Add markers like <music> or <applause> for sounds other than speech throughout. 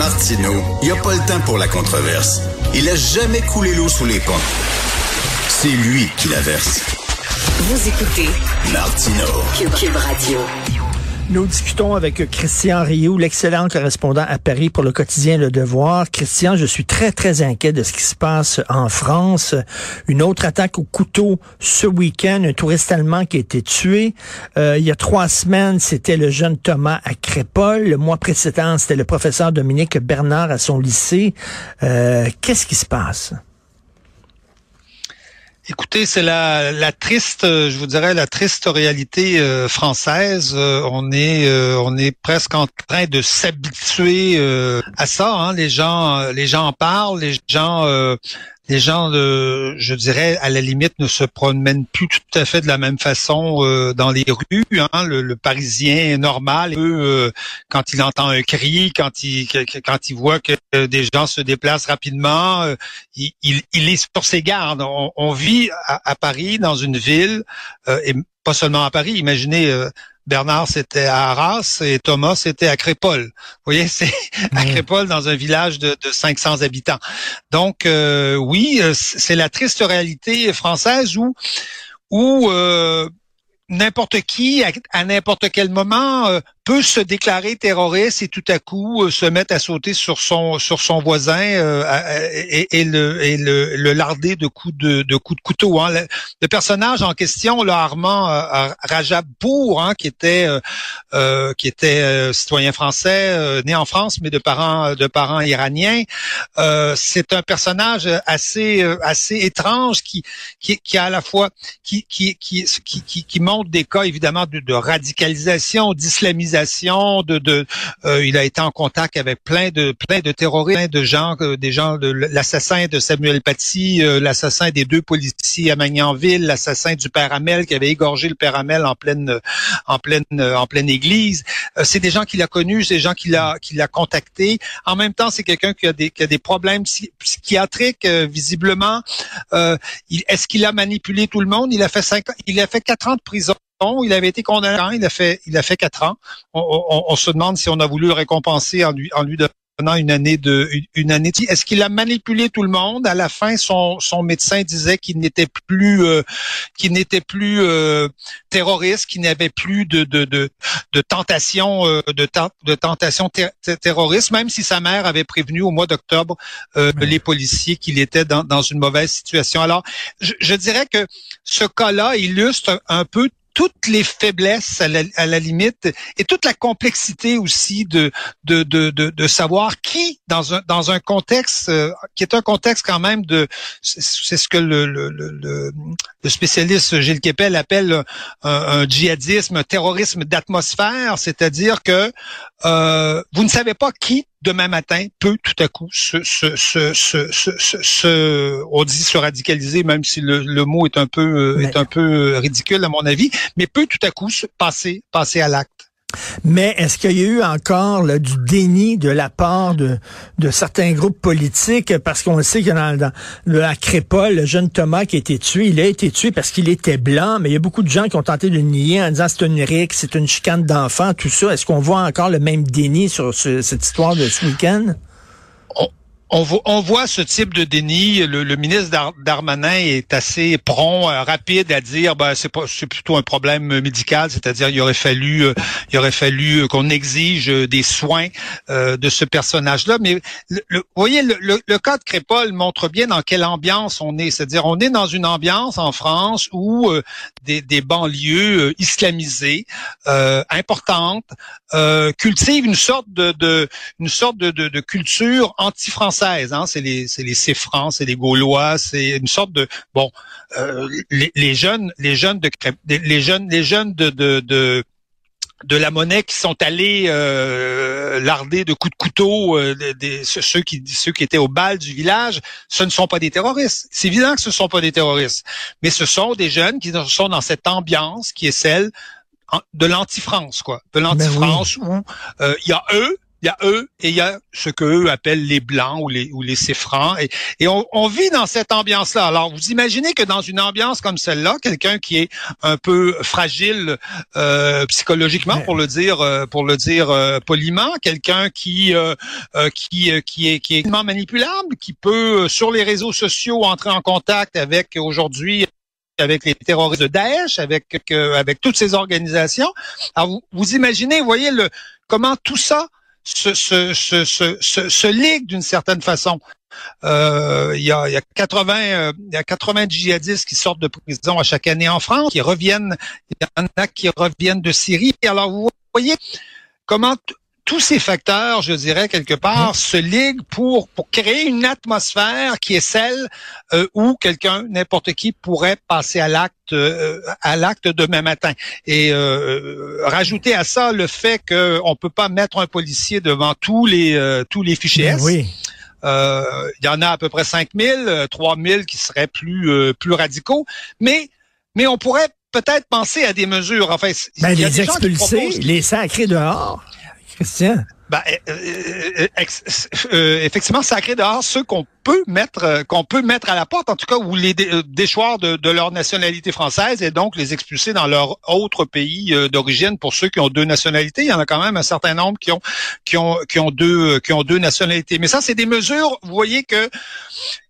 Martino, il n'y a pas le temps pour la controverse. Il a jamais coulé l'eau sous les ponts. C'est lui qui la verse. Vous écoutez Martino. Cube, Radio. Nous discutons avec Christian Rioux, l'excellent correspondant à Paris pour le quotidien Le Devoir. Christian, je suis très, très inquiet de ce qui se passe en France. Une autre attaque au couteau ce week-end, un touriste allemand qui a été tué. Euh, il y a trois semaines, c'était le jeune Thomas à Crépol. Le mois précédent, c'était le professeur Dominique Bernard à son lycée. Euh, Qu'est-ce qui se passe? Écoutez, c'est la, la triste, je vous dirais, la triste réalité euh, française. Euh, on est, euh, on est presque en train de s'habituer à ça. Hein. Les gens, les gens en parlent, les gens, les gens, euh, je dirais, à la limite, ne se promènent plus tout à fait de la même façon euh, dans les rues. Hein. Le, Parisien normal, euh, quand il entend un cri, quand il quand il voit que des gens se déplacent rapidement, il, il, est sur ses gardes. On, vit à, à, Paris, dans une ville, et pas seulement à Paris. Imaginez Bernard, c'était à Arras et Thomas, c'était à Crépol. Vous voyez, <laughs> c'est à Crépol dans un village de, 500 habitants. Donc, euh, oui, euh, c'est la triste réalité française où, où euh, n'importe qui, à, n'importe quel moment, peut se déclarer terroriste et tout à coup euh, se mettre à sauter sur son sur son voisin euh, et, et, le, et le, le larder de coups de, de coups de couteau. Hein. Le, personnage en question, là, Armand euh, Rajab Bour, hein, qui était euh, qui était citoyen français, né en France mais de parents de parents iraniens, c'est un personnage assez assez étrange qui qui, qui a à la fois qui qui qui qui, qui, montre des cas évidemment de, de radicalisation, de, de euh, il a été en contact avec plein de plein de terroristes, de gens, euh, des gens de l'assassin de Samuel Paty, euh, l'assassin des deux policiers à Magnanville, l'assassin du père Hamel qui avait égorgé le père Hamel en pleine en pleine en pleine église. c'est des gens qu'il a connus, c'est des gens qu'il a qu'il a contactés. En même temps, c'est quelqu'un qui a des qui a des problèmes psychiatriques visiblement. Est-ce qu'il a manipulé tout le monde? Il a fait cinq, il a fait quatre ans de prison il avait été condamné, il a fait, il a fait quatre ans. On, se demande si on a voulu le récompenser en lui, en lui donnant une année de, une année. Est-ce qu'il a manipulé tout le monde? À la fin, son, son médecin disait qu'il n'était plus, euh, qu'il n'était plus euh, terroriste, qu'il n'avait plus de, de, de, de tentation, euh, de, de tentation terroriste, même si sa mère avait prévenu au mois d'octobre les policiers qu'il était dans, dans une mauvaise situation. Alors, je, je dirais que ce cas-là illustre un peu toutes les faiblesses à la, limite et toute la complexité aussi de de, de, de, savoir qui dans un dans un contexte euh, qui est un contexte quand même de c'est ce que le, le, le, le spécialiste Gilles Kepel appelle un, djihadisme, un terrorisme d'atmosphère, c'est-à-dire que euh, vous ne savez pas qui demain matin peut tout à coup se, se, se, se, se, on dit se radicaliser, même si le, le mot est un peu est un peu ridicule à mon avis, mais peut tout à coup se passer passer à l'acte. Mais est-ce qu'il y a eu encore du déni de la part de, certains groupes politiques? Parce qu'on sait que dans, dans le Crépol, le jeune Thomas qui a été tué, il a été tué parce qu'il était blanc, mais il y a beaucoup de gens qui ont tenté de nier en disant c'est une rique, c'est une chicane d'enfants, tout ça. Est-ce qu'on voit encore le même déni sur cette histoire de ce week-end? On, voit ce type de déni. Le, ministre Darmanin est assez prompt, euh, rapide à dire, ben c'est plutôt un problème médical, c'est-à-dire il aurait fallu, euh, il aurait fallu qu'on exige des soins euh, de ce personnage-là. Mais le, vous voyez, le, cas de Crépol montre bien dans quelle ambiance on est. C'est-à-dire, on est dans une ambiance en France où des, des, banlieues islamisées importantes cultivent une sorte de, de une sorte de, de, de culture anti-française Hein, c'est les c'est les Céfrans, c'est les Gaulois, c'est une sorte de bon euh, les, jeunes les jeunes de les jeunes les jeunes de, de, de de la monnaie qui sont allés euh, larder de coups de couteau euh, des, ceux qui ceux qui étaient au bal du village, ce ne sont pas des terroristes. C'est évident que ce ne sont pas des terroristes, mais ce sont des jeunes qui sont dans cette ambiance qui est celle de l'anti-France, quoi, de ben l'anti-France où il y a eux il y a eux et il y a ce que eux appellent les blancs ou les ou les céfrans et, et on, on, vit dans cette ambiance là. Alors vous imaginez que dans une ambiance comme celle-là, quelqu'un qui est un peu fragile euh, psychologiquement pour le dire euh, pour le dire euh, poliment, quelqu'un qui euh, qui qui est qui est manipulable, qui peut sur les réseaux sociaux entrer en contact avec aujourd'hui avec les terroristes de Daesh, avec avec toutes ces organisations. Alors vous, vous imaginez, vous voyez le comment tout ça se, se, se, se, ligue d'une certaine façon. Euh, il, y a, il, y a 80, euh, il y a 80 djihadistes qui sortent de prison à chaque année en France, qui reviennent, il y en a qui reviennent de Syrie. Alors vous voyez comment tous ces facteurs, je dirais quelque part, se liguent pour pour créer une atmosphère qui est celle euh, où quelqu'un, n'importe qui, pourrait passer à l'acte euh, à l'acte demain matin. Et euh, rajouter à ça le fait qu'on peut pas mettre un policier devant tous les tous les fichiers ben S. Oui. Il y en a à peu près 5000, 3000 qui seraient plus plus radicaux, mais mais on pourrait peut-être penser à des mesures. Enfin, ben, les expulser, les sacrés dehors. Christian? Ben, euh, euh, euh, effectivement, sacré dehors ceux qu'on peut mettre qu'on peut mettre à la porte, en tout cas, ou les déchoir de, de, leur nationalité française et donc les expulser dans leur autre pays d'origine pour ceux qui ont deux nationalités. Il y en a quand même un certain nombre qui ont qui ont qui ont deux qui ont deux nationalités. Mais ça, c'est des mesures. Vous voyez que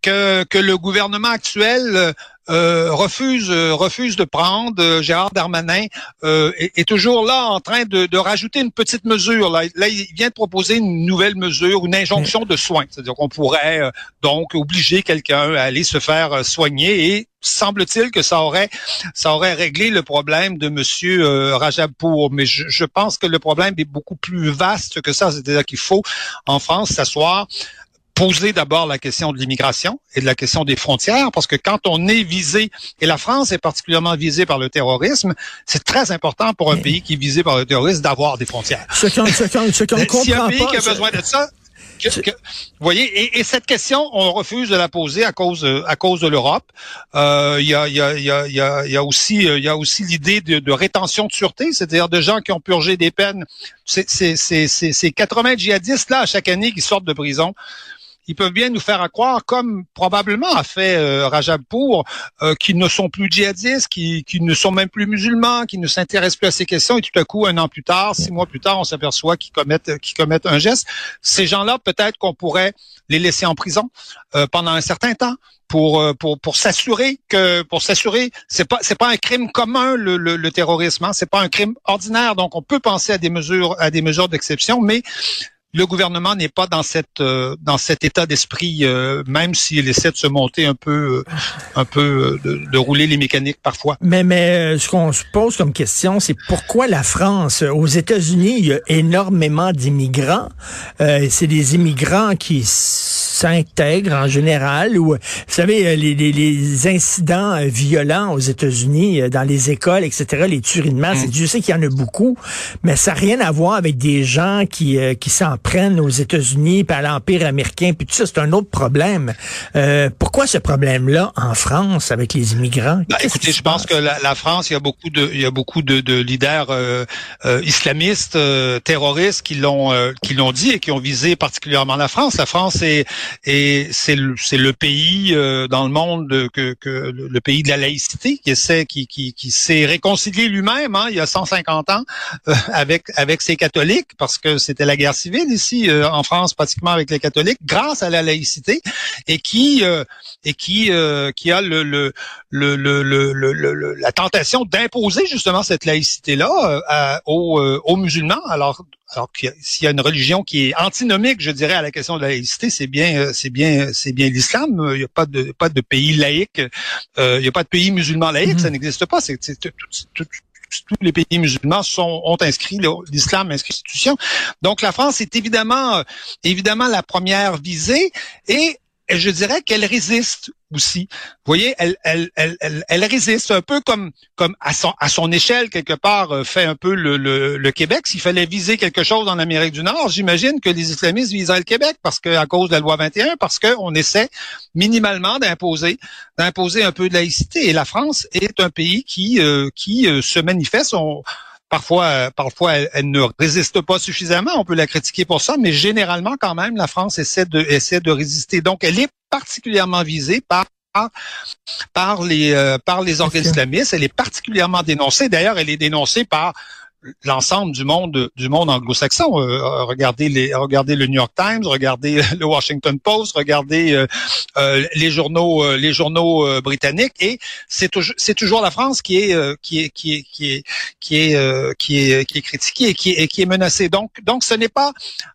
que que le gouvernement actuel euh, refuse euh, refuse de prendre. Euh, Gérard Darmanin est, toujours là en train de, rajouter une petite mesure. Là, il vient de proposer une nouvelle mesure, une injonction de soins. C'est-à-dire qu'on pourrait donc obliger quelqu'un à aller se faire soigner et semble-t-il que ça aurait ça aurait réglé le problème de Monsieur euh, Rajabpour, mais je, je, pense que le problème est beaucoup plus vaste que ça. C'est-à-dire qu'il faut en France s'asseoir poser d'abord la question de l'immigration et de la question des frontières, parce que quand on est visé, et la France est particulièrement visée par le terrorisme, c'est très important pour un pays qui est visé par le terrorisme d'avoir des frontières. Ce qu'on qu <laughs> comprend Si un pays qui a besoin de ça, que, que, vous voyez, et, et, cette question, on refuse de la poser à cause à cause de l'Europe. Euh, il y, a, y, a, y, a, y, a, aussi il y a aussi l'idée de, de, rétention de sûreté, c'est-à-dire de gens qui ont purgé des peines. C'est 80 djihadistes là chaque année qui sortent de prison ils peuvent bien nous faire croire, comme probablement a fait euh, Rajabpour, euh, qu'ils ne sont plus djihadistes, qui, ne sont même plus musulmans, qui ne s'intéressent plus à ces questions, et tout à coup, un an plus tard, six mois plus tard, on s'aperçoit qu'ils commettent, qu'ils commettent un geste. Ces gens-là, peut-être qu'on pourrait les laisser en prison euh, pendant un certain temps pour euh, pour pour s'assurer que pour s'assurer c'est pas c'est pas un crime commun le, le, le terrorisme hein, c'est pas un crime ordinaire. Donc on peut penser à des mesures à des mesures d'exception mais le gouvernement n'est pas dans cette euh, dans cet état d'esprit, euh, même s'il essaie de se monter un peu euh, un peu de, rouler les mécaniques parfois. Mais mais ce qu'on se pose comme question, c'est pourquoi la France, aux États-Unis, il y a énormément d'immigrants. c'est des immigrants qui s'intègrent en général ou vous savez les, les, les incidents violents aux États-Unis dans les écoles etc les tueries de masse mm. Dieu sait qu'il y en a beaucoup mais ça n'a rien à voir avec des gens qui qui s'en prennent aux États-Unis, puis à l'Empire américain, puis tout ça, c'est un autre problème. Euh, pourquoi ce problème-là en France avec les immigrants? Ben, écoutez, je pense que la, la, France, il y a beaucoup de, il y a beaucoup de, de leaders euh, euh, islamistes, euh, terroristes qui l'ont, euh, qui l'ont dit et qui ont visé particulièrement la France. La France est, est c'est le, le pays euh, dans le monde que, que le, pays de la laïcité qui essaie, qui, qui, qui s'est réconcilié lui-même, hein, il y a 150 ans, avec avec ses catholiques parce que c'était la guerre civile ici euh, en France, pratiquement avec les catholiques, grâce à la laïcité, et qui euh, et qui euh, qui a le, le, le, le la tentation d'imposer justement cette laïcité là aux, aux musulmans. Alors alors s'il y a une religion qui est antinomique, je dirais, à la question de la laïcité, c'est bien, c'est bien, c'est bien l'islam. Il n'y a pas de pas de pays laïque, il n'y a pas de pays musulman laïque, mm-hmm. ça n'existe pas. C'est tous les pays musulmans sont, ont inscrit l'islam institution. Donc la France est évidemment, euh, évidemment la première visée et je dirais qu'elle résiste aussi. Vous voyez, elle, elle, elle, elle, résiste un peu comme, comme à son, à son échelle quelque part euh, fait un peu le, le, le Québec. S'il fallait viser quelque chose en Amérique du Nord, j'imagine que les islamistes viseraient le Québec parce que à cause de la loi 21, parce qu'on essaie minimalement d'imposer, d'imposer un peu de laïcité. Et la France est un pays qui, euh, qui euh, se manifeste. Parfois, parfois, elle, ne résiste pas suffisamment. On peut la critiquer pour ça, mais généralement, quand même, la France essaie de essaie de résister. Donc, elle est particulièrement visée par par les par les organes islamistes. Elle est particulièrement dénoncée. D'ailleurs, elle est dénoncée par l'ensemble du monde du monde anglo-saxon. Euh, regardez les regardez le New York Times, regardez <laughs> le Washington Post, regardez euh, euh, les journaux les journaux britanniques et c'est toujours c'est toujours la France qui est qui est qui est qui est qui est qui est qui est critiquée et qui est, qui est menacée. Donc donc ce n'est pas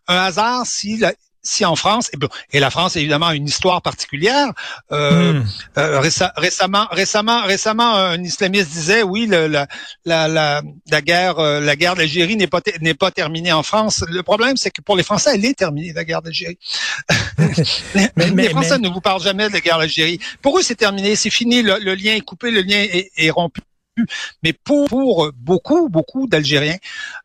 un hasard si la, si en France, et, la France évidemment a une histoire particulière. Euh, hmm. euh, récemment, récemment, récemment, un islamiste disait oui, le, la, la, la, la, guerre, euh, la guerre d'Algérie n'est pas n'est pas terminée en France. Le problème, c'est que pour les Français, elle est terminée la guerre d'Algérie. <laughs> mais, les Français ne vous parlent jamais de la guerre d'Algérie. Pour eux, c'est terminé, c'est fini, le, lien est coupé, le lien est rompu. Mais pour, pour beaucoup, beaucoup d'Algériens,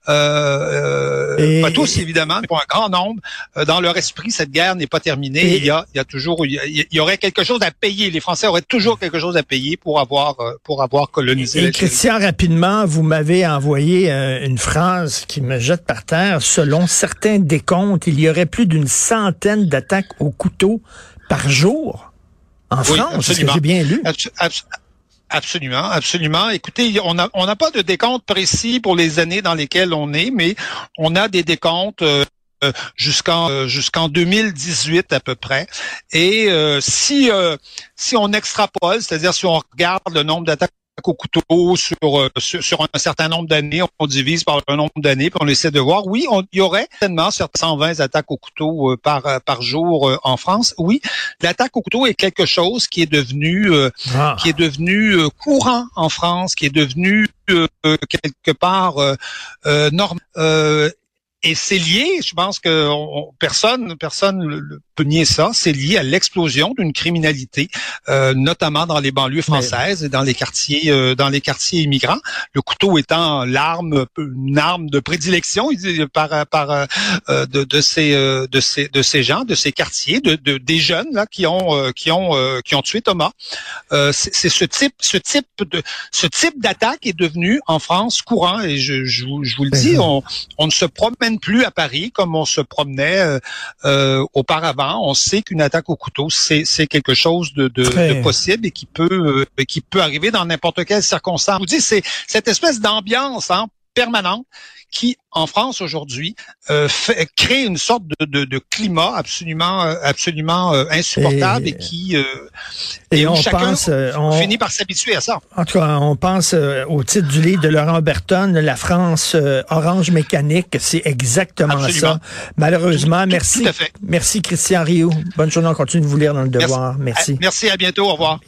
euh, euh pas tous évidemment, mais pour un grand nombre, euh, dans leur esprit, cette guerre n'est pas terminée. il y a, il y a toujours, il y, aurait quelque chose à payer. Les Français auraient toujours quelque chose à payer pour avoir, euh, pour avoir colonisé. Et Christian, rapidement, vous m'avez envoyé une phrase qui me jette par terre. Selon certains décomptes, il y aurait plus d'une centaine d'attaques au couteau par jour en France. Est-ce que j'ai bien lu? Absolument, absolument. Écoutez, on n'a on pas de décompte précis pour les années dans lesquelles on est, mais on a des décomptes euh, jusqu'en euh, jusqu'en 2018 à peu près. Et euh, si si on extrapole, c'est-à-dire si on regarde le nombre d'attaques au couteau euh, sur, sur, un certain nombre d'années, on divise par un nombre d'années, puis on essaie de voir. Oui, il y aurait certainement 120 attaques au couteau euh, par, euh, par jour en France. Oui, l'attaque au couteau est quelque chose qui est devenu ah. qui est devenu courant en France, qui est devenu quelque part normal. Et c'est lié, je pense que personne personne ne peut nier ça, c'est lié à l'explosion d'une criminalité, euh, notamment dans les banlieues françaises et dans les quartiers euh, dans les quartiers immigrants. Le couteau étant l'arme, une arme de prédilection par par euh, de, de, ces de ces de ces gens, de ces quartiers, de, de des jeunes là qui ont qui ont qui ont tué Thomas. c'est ce type ce type de ce type d'attaque est devenu en France courant et je, je, je vous le dis, ben on, on ne se promène plus à Paris comme on se promenait euh, euh, auparavant. On sait qu'une attaque au couteau, c'est quelque chose de, de, possible et qui peut euh, qui peut arriver dans n'importe quelle circonstance. Je vous dis, c'est cette espèce d'ambiance hein, permanente qui, en France aujourd'hui, euh, crée une sorte de, de, de climat absolument, euh, absolument euh, insupportable et, qui euh, et, on pense, on finit par s'habituer à ça. En tout cas, on pense au titre du livre de Laurent Berton, la France orange mécanique, c'est exactement ça. Malheureusement, merci, merci Christian Rioux. Bonne journée, on continue de vous lire dans le devoir. Merci. Merci, à bientôt, au revoir.